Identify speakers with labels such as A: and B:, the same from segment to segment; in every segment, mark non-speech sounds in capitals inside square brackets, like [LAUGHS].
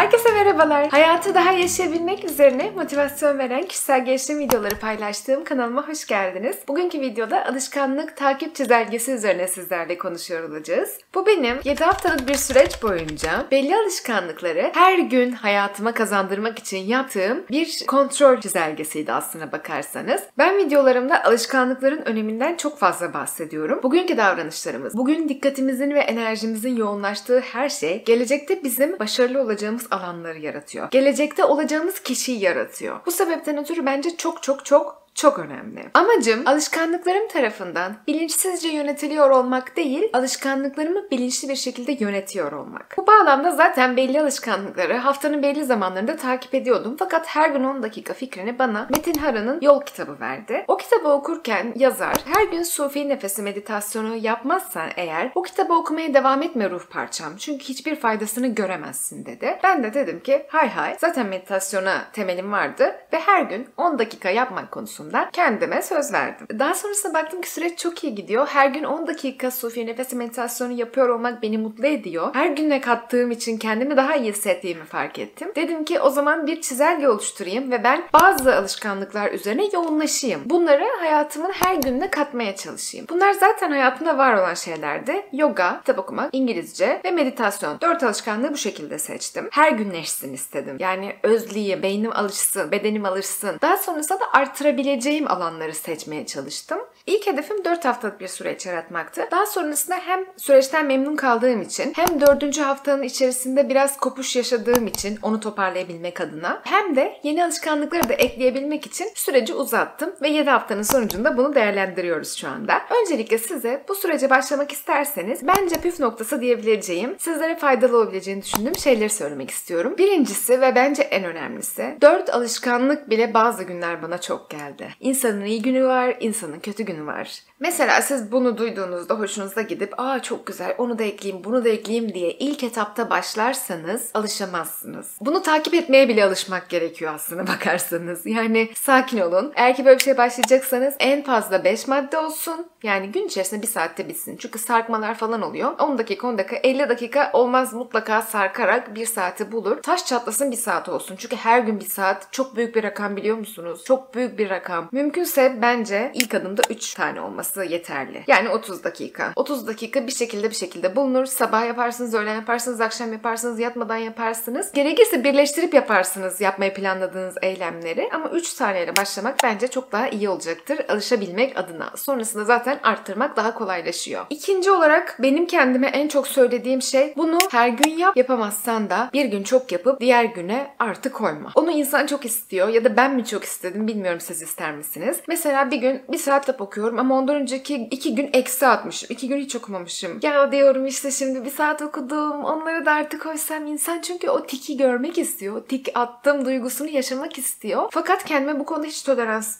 A: Herkese merhabalar. Hayatı daha yaşayabilmek üzerine motivasyon veren kişisel gelişim videoları paylaştığım kanalıma hoş geldiniz. Bugünkü videoda alışkanlık takip çizelgesi üzerine sizlerle konuşuyor olacağız. Bu benim 7 haftalık bir süreç boyunca belli alışkanlıkları her gün hayatıma kazandırmak için yaptığım bir kontrol çizelgesiydi aslına bakarsanız. Ben videolarımda alışkanlıkların öneminden çok fazla bahsediyorum. Bugünkü davranışlarımız, bugün dikkatimizin ve enerjimizin yoğunlaştığı her şey gelecekte bizim başarılı olacağımız alanları yaratıyor. Gelecekte olacağımız kişiyi yaratıyor. Bu sebepten ötürü bence çok çok çok çok önemli. Amacım alışkanlıklarım tarafından bilinçsizce yönetiliyor olmak değil, alışkanlıklarımı bilinçli bir şekilde yönetiyor olmak. Bu bağlamda zaten belli alışkanlıkları haftanın belli zamanlarında takip ediyordum. Fakat her gün 10 dakika fikrini bana Metin Hara'nın Yol kitabı verdi. O kitabı okurken yazar, her gün sufi nefesi meditasyonu yapmazsan eğer o kitabı okumaya devam etme ruh parçam. Çünkü hiçbir faydasını göremezsin dedi. Ben de dedim ki hay hay zaten meditasyona temelim vardı ve her gün 10 dakika yapmak konusunda konusunda kendime söz verdim. Daha sonrasında baktım ki süreç çok iyi gidiyor. Her gün 10 dakika sufi nefes meditasyonu yapıyor olmak beni mutlu ediyor. Her güne kattığım için kendimi daha iyi hissettiğimi fark ettim. Dedim ki o zaman bir çizelge oluşturayım ve ben bazı alışkanlıklar üzerine yoğunlaşayım. Bunları hayatımın her gününe katmaya çalışayım. Bunlar zaten hayatımda var olan şeylerdi. Yoga, kitap okumak, İngilizce ve meditasyon. Dört alışkanlığı bu şekilde seçtim. Her günleşsin istedim. Yani özleyeyim, beynim alışsın, bedenim alışsın. Daha sonrasında da artırabilirim yapabileceğim alanları seçmeye çalıştım. İlk hedefim 4 haftalık bir süreç yaratmaktı. Daha sonrasında hem süreçten memnun kaldığım için hem 4. haftanın içerisinde biraz kopuş yaşadığım için onu toparlayabilmek adına hem de yeni alışkanlıkları da ekleyebilmek için süreci uzattım ve 7 haftanın sonucunda bunu değerlendiriyoruz şu anda. Öncelikle size bu sürece başlamak isterseniz bence püf noktası diyebileceğim, sizlere faydalı olabileceğini düşündüğüm şeyleri söylemek istiyorum. Birincisi ve bence en önemlisi 4 alışkanlık bile bazı günler bana çok geldi. İnsanın iyi günü var, insanın kötü günü var. Mesela siz bunu duyduğunuzda hoşunuza gidip aa çok güzel onu da ekleyeyim bunu da ekleyeyim diye ilk etapta başlarsanız alışamazsınız. Bunu takip etmeye bile alışmak gerekiyor aslında [LAUGHS] bakarsanız. Yani sakin olun. Eğer ki böyle bir şey başlayacaksanız en fazla 5 madde olsun. Yani gün içerisinde bir saatte bitsin. Çünkü sarkmalar falan oluyor. 10 dakika 10 dakika 50 dakika olmaz mutlaka sarkarak bir saati bulur. Taş çatlasın bir saat olsun. Çünkü her gün bir saat çok büyük bir rakam biliyor musunuz? Çok büyük bir rakam. Mümkünse bence ilk adımda 3 tane olması yeterli. Yani 30 dakika. 30 dakika bir şekilde bir şekilde bulunur. Sabah yaparsınız, öğlen yaparsınız, akşam yaparsınız, yatmadan yaparsınız. Gerekirse birleştirip yaparsınız yapmayı planladığınız eylemleri. Ama 3 taneyle başlamak bence çok daha iyi olacaktır. Alışabilmek adına. Sonrasında zaten arttırmak daha kolaylaşıyor. İkinci olarak benim kendime en çok söylediğim şey bunu her gün yap. Yapamazsan da bir gün çok yapıp diğer güne artı koyma. Onu insan çok istiyor ya da ben mi çok istedim bilmiyorum siz ister misiniz? Mesela bir gün bir saat kitap okuyorum ama ondan önceki iki gün eksi atmışım. iki gün hiç okumamışım. Ya diyorum işte şimdi bir saat okudum. Onları da artık koysam insan çünkü o tiki görmek istiyor. Tik attım duygusunu yaşamak istiyor. Fakat kendime bu konuda hiç tolerans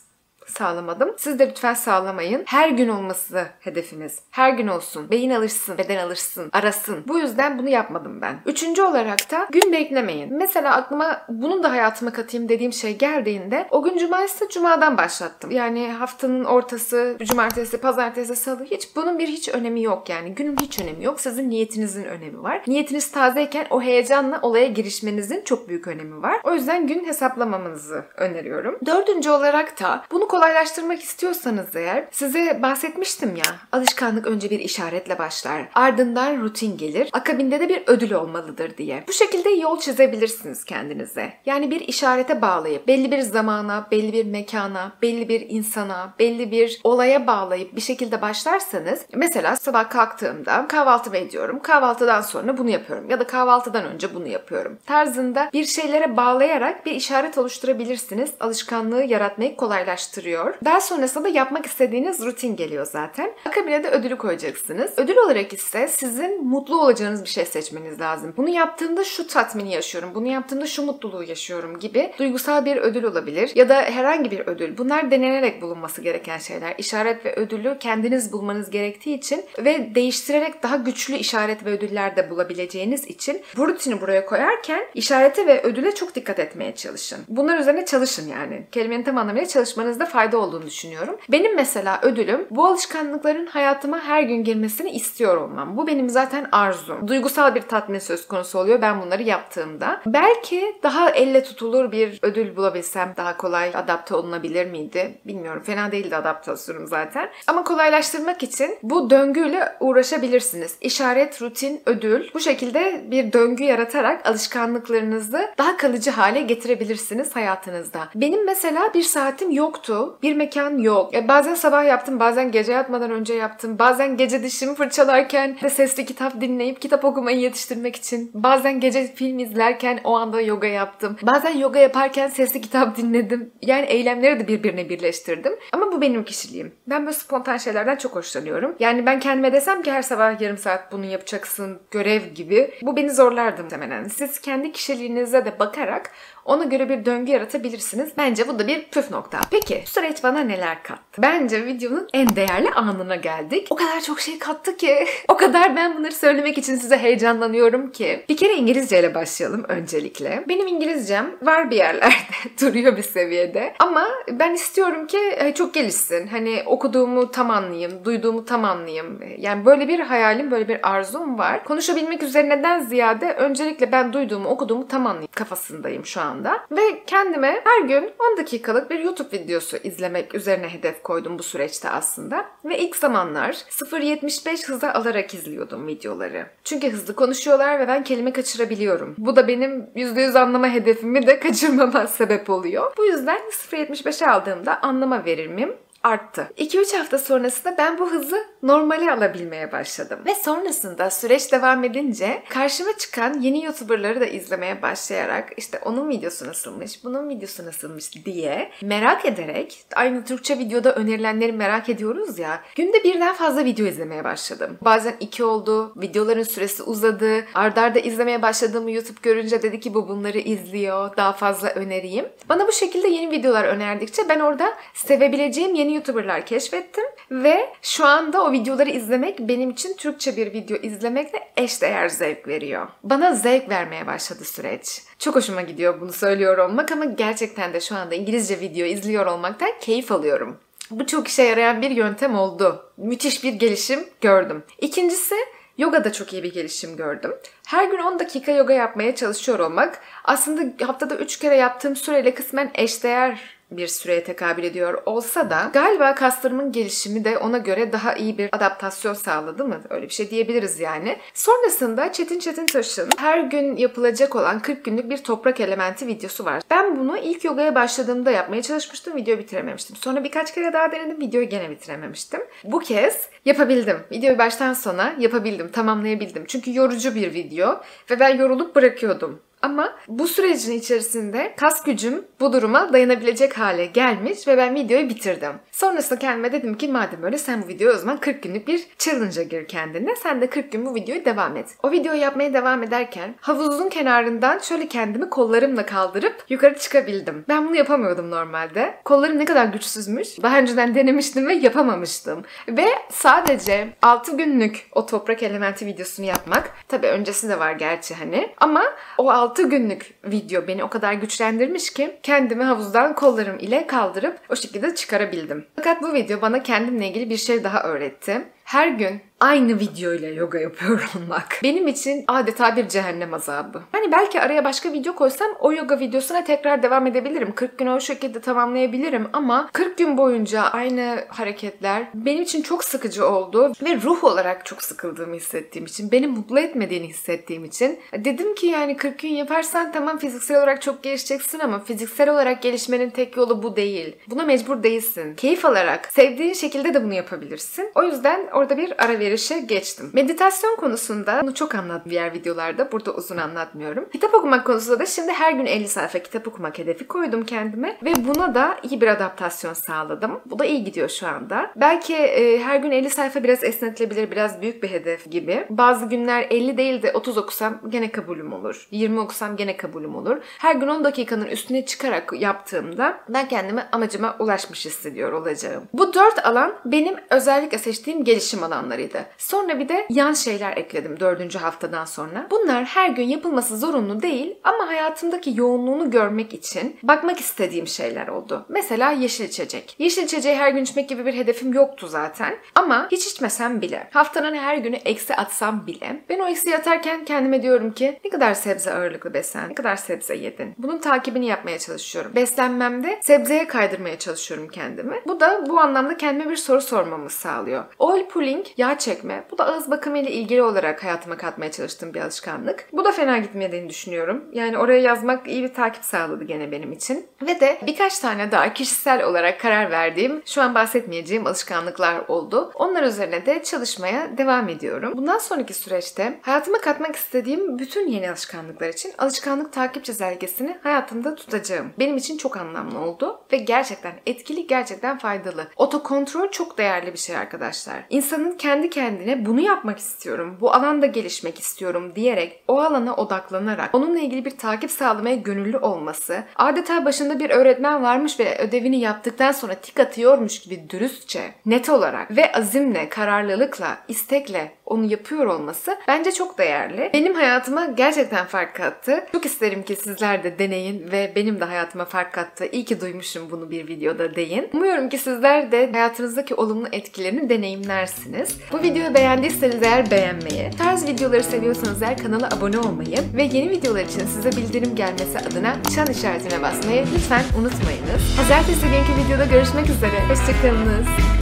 A: sağlamadım. Siz de lütfen sağlamayın. Her gün olması hedefimiz. Her gün olsun. Beyin alırsın, beden alırsın, arasın. Bu yüzden bunu yapmadım ben. Üçüncü olarak da gün beklemeyin. Mesela aklıma bunun da hayatıma katayım dediğim şey geldiğinde o gün cumartesi cumadan başlattım. Yani haftanın ortası, cumartesi, pazartesi, salı hiç bunun bir hiç önemi yok yani. Günün hiç önemi yok. Sizin niyetinizin önemi var. Niyetiniz tazeyken o heyecanla olaya girişmenizin çok büyük önemi var. O yüzden gün hesaplamamanızı öneriyorum. Dördüncü olarak da bunu kolaylaştırmak istiyorsanız eğer size bahsetmiştim ya alışkanlık önce bir işaretle başlar. Ardından rutin gelir. Akabinde de bir ödül olmalıdır diye. Bu şekilde yol çizebilirsiniz kendinize. Yani bir işarete bağlayıp belli bir zamana, belli bir mekana, belli bir insana, belli bir olaya bağlayıp bir şekilde başlarsanız mesela sabah kalktığımda kahvaltı ediyorum. Kahvaltıdan sonra bunu yapıyorum ya da kahvaltıdan önce bunu yapıyorum. Tarzında bir şeylere bağlayarak bir işaret oluşturabilirsiniz. Alışkanlığı yaratmayı kolaylaştırıyor getiriyor. Daha sonrasında da yapmak istediğiniz rutin geliyor zaten. Akabine de ödülü koyacaksınız. Ödül olarak ise sizin mutlu olacağınız bir şey seçmeniz lazım. Bunu yaptığımda şu tatmini yaşıyorum, bunu yaptığımda şu mutluluğu yaşıyorum gibi duygusal bir ödül olabilir. Ya da herhangi bir ödül. Bunlar denenerek bulunması gereken şeyler. İşaret ve ödülü kendiniz bulmanız gerektiği için ve değiştirerek daha güçlü işaret ve ödüller de bulabileceğiniz için bu rutini buraya koyarken işarete ve ödüle çok dikkat etmeye çalışın. Bunlar üzerine çalışın yani. Kelimenin tam anlamıyla çalışmanızda fayda olduğunu düşünüyorum. Benim mesela ödülüm bu alışkanlıkların hayatıma her gün girmesini istiyor olmam. Bu benim zaten arzum. Duygusal bir tatmin söz konusu oluyor ben bunları yaptığımda. Belki daha elle tutulur bir ödül bulabilsem daha kolay adapte olunabilir miydi? Bilmiyorum. Fena değildi adaptasyonum zaten. Ama kolaylaştırmak için bu döngüyle uğraşabilirsiniz. İşaret, rutin, ödül. Bu şekilde bir döngü yaratarak alışkanlıklarınızı daha kalıcı hale getirebilirsiniz hayatınızda. Benim mesela bir saatim yoktu. Bir mekan yok. E, bazen sabah yaptım, bazen gece yatmadan önce yaptım. Bazen gece dişimi fırçalarken de sesli kitap dinleyip kitap okumayı yetiştirmek için. Bazen gece film izlerken o anda yoga yaptım. Bazen yoga yaparken sesli kitap dinledim. Yani eylemleri de birbirine birleştirdim. Ama bu benim kişiliğim. Ben böyle spontan şeylerden çok hoşlanıyorum. Yani ben kendime desem ki her sabah yarım saat bunu yapacaksın görev gibi. Bu beni zorlardı muhtemelen. Siz kendi kişiliğinize de bakarak ona göre bir döngü yaratabilirsiniz. Bence bu da bir püf nokta. Peki süreç bana neler kattı? Bence videonun en değerli anına geldik. O kadar çok şey kattı ki. o kadar ben bunları söylemek için size heyecanlanıyorum ki. Bir kere İngilizce ile başlayalım öncelikle. Benim İngilizcem var bir yerlerde. [LAUGHS] duruyor bir seviyede. Ama ben istiyorum ki e, çok gelişsin. Hani okuduğumu tam anlayayım, duyduğumu tam anlayayım. Yani böyle bir hayalim, böyle bir arzum var. Konuşabilmek üzerineden ziyade öncelikle ben duyduğumu, okuduğumu tam anlayayım kafasındayım şu an anda. Ve kendime her gün 10 dakikalık bir YouTube videosu izlemek üzerine hedef koydum bu süreçte aslında. Ve ilk zamanlar 0.75 hıza alarak izliyordum videoları. Çünkü hızlı konuşuyorlar ve ben kelime kaçırabiliyorum. Bu da benim %100 anlama hedefimi de [LAUGHS] kaçırmama sebep oluyor. Bu yüzden 0.75'e aldığımda anlama verimim arttı. 2-3 hafta sonrasında ben bu hızı normale alabilmeye başladım. Ve sonrasında süreç devam edince karşıma çıkan yeni YouTuber'ları da izlemeye başlayarak işte onun videosu nasılmış, bunun videosu nasılmış diye merak ederek aynı Türkçe videoda önerilenleri merak ediyoruz ya günde birden fazla video izlemeye başladım. Bazen iki oldu, videoların süresi uzadı. Ardarda izlemeye başladığımı YouTube görünce dedi ki bu bunları izliyor, daha fazla önereyim. Bana bu şekilde yeni videolar önerdikçe ben orada sevebileceğim yeni yeni YouTuber'lar keşfettim ve şu anda o videoları izlemek benim için Türkçe bir video izlemekle eşdeğer zevk veriyor. Bana zevk vermeye başladı süreç. Çok hoşuma gidiyor bunu söylüyor olmak ama gerçekten de şu anda İngilizce video izliyor olmaktan keyif alıyorum. Bu çok işe yarayan bir yöntem oldu. Müthiş bir gelişim gördüm. İkincisi Yoga da çok iyi bir gelişim gördüm. Her gün 10 dakika yoga yapmaya çalışıyor olmak aslında haftada 3 kere yaptığım süreyle kısmen eşdeğer bir süreye tekabül ediyor olsa da galiba kaslarımın gelişimi de ona göre daha iyi bir adaptasyon sağladı mı? Öyle bir şey diyebiliriz yani. Sonrasında Çetin Çetin Taş'ın her gün yapılacak olan 40 günlük bir toprak elementi videosu var. Ben bunu ilk yogaya başladığımda yapmaya çalışmıştım. Videoyu bitirememiştim. Sonra birkaç kere daha denedim. Videoyu gene bitirememiştim. Bu kez yapabildim. Videoyu baştan sona yapabildim. Tamamlayabildim. Çünkü yorucu bir video ve ben yorulup bırakıyordum. Ama bu sürecin içerisinde kas gücüm bu duruma dayanabilecek hale gelmiş ve ben videoyu bitirdim. Sonrasında kendime dedim ki madem öyle sen bu videoyu o zaman 40 günlük bir challenge'a gir kendine. Sen de 40 gün bu videoyu devam et. O videoyu yapmaya devam ederken havuzun kenarından şöyle kendimi kollarımla kaldırıp yukarı çıkabildim. Ben bunu yapamıyordum normalde. Kollarım ne kadar güçsüzmüş. Daha önceden denemiştim ve yapamamıştım. Ve sadece 6 günlük o toprak elementi videosunu yapmak. Tabi öncesi de var gerçi hani. Ama o 6 6 günlük video beni o kadar güçlendirmiş ki kendimi havuzdan kollarım ile kaldırıp o şekilde çıkarabildim. Fakat bu video bana kendimle ilgili bir şey daha öğretti. Her gün aynı video ile yoga yapıyor [LAUGHS] olmak. Benim için adeta bir cehennem azabı. Hani belki araya başka video koysam o yoga videosuna tekrar devam edebilirim. 40 gün o şekilde tamamlayabilirim ama 40 gün boyunca aynı hareketler benim için çok sıkıcı oldu ve ruh olarak çok sıkıldığımı hissettiğim için, beni mutlu etmediğini hissettiğim için dedim ki yani 40 gün yaparsan tamam fiziksel olarak çok gelişeceksin ama fiziksel olarak gelişmenin tek yolu bu değil. Buna mecbur değilsin. Keyif alarak, sevdiğin şekilde de bunu yapabilirsin. O yüzden orada bir ara verişe geçtim. Meditasyon konusunda bunu çok anlattım diğer videolarda. Burada uzun anlatmıyorum. Kitap okumak konusunda da şimdi her gün 50 sayfa kitap okumak hedefi koydum kendime ve buna da iyi bir adaptasyon sağladım. Bu da iyi gidiyor şu anda. Belki e, her gün 50 sayfa biraz esnetilebilir, biraz büyük bir hedef gibi. Bazı günler 50 değil de 30 okusam gene kabulüm olur. 20 okusam gene kabulüm olur. Her gün 10 dakikanın üstüne çıkarak yaptığımda ben kendimi amacıma ulaşmış hissediyor olacağım. Bu dört alan benim özellikle seçtiğim gelişim gelişim alanlarıydı. Sonra bir de yan şeyler ekledim dördüncü haftadan sonra. Bunlar her gün yapılması zorunlu değil ama hayatımdaki yoğunluğunu görmek için bakmak istediğim şeyler oldu. Mesela yeşil içecek. Yeşil içeceği her gün içmek gibi bir hedefim yoktu zaten. Ama hiç içmesem bile, haftanın her günü eksi atsam bile ben o eksi atarken kendime diyorum ki ne kadar sebze ağırlıklı beslen, ne kadar sebze yedin. Bunun takibini yapmaya çalışıyorum. Beslenmemde sebzeye kaydırmaya çalışıyorum kendimi. Bu da bu anlamda kendime bir soru sormamı sağlıyor. Oil pulling, yağ çekme. Bu da ağız bakımı ile ilgili olarak hayatıma katmaya çalıştığım bir alışkanlık. Bu da fena gitmediğini düşünüyorum. Yani oraya yazmak iyi bir takip sağladı gene benim için. Ve de birkaç tane daha kişisel olarak karar verdiğim, şu an bahsetmeyeceğim alışkanlıklar oldu. Onlar üzerine de çalışmaya devam ediyorum. Bundan sonraki süreçte hayatıma katmak istediğim bütün yeni alışkanlıklar için alışkanlık takip çizelgesini hayatımda tutacağım. Benim için çok anlamlı oldu ve gerçekten etkili, gerçekten faydalı. Otokontrol çok değerli bir şey arkadaşlar. İnsanın kendi kendine bunu yapmak istiyorum, bu alanda gelişmek istiyorum diyerek o alana odaklanarak onunla ilgili bir takip sağlamaya gönüllü olması, adeta başında bir öğretmen varmış ve ödevini yaptıktan sonra tik atıyormuş gibi dürüstçe, net olarak ve azimle, kararlılıkla, istekle onu yapıyor olması bence çok değerli. Benim hayatıma gerçekten fark kattı. Çok isterim ki sizler de deneyin ve benim de hayatıma fark kattı. İyi ki duymuşum bunu bir videoda deyin. Umuyorum ki sizler de hayatınızdaki olumlu etkilerini deneyimlersiniz. Bu videoyu beğendiyseniz eğer beğenmeyi, tarz videoları seviyorsanız eğer kanala abone olmayı ve yeni videolar için size bildirim gelmesi adına çan işaretine basmayı lütfen unutmayınız. Pazartesi günkü videoda görüşmek üzere. Hoşçakalınız.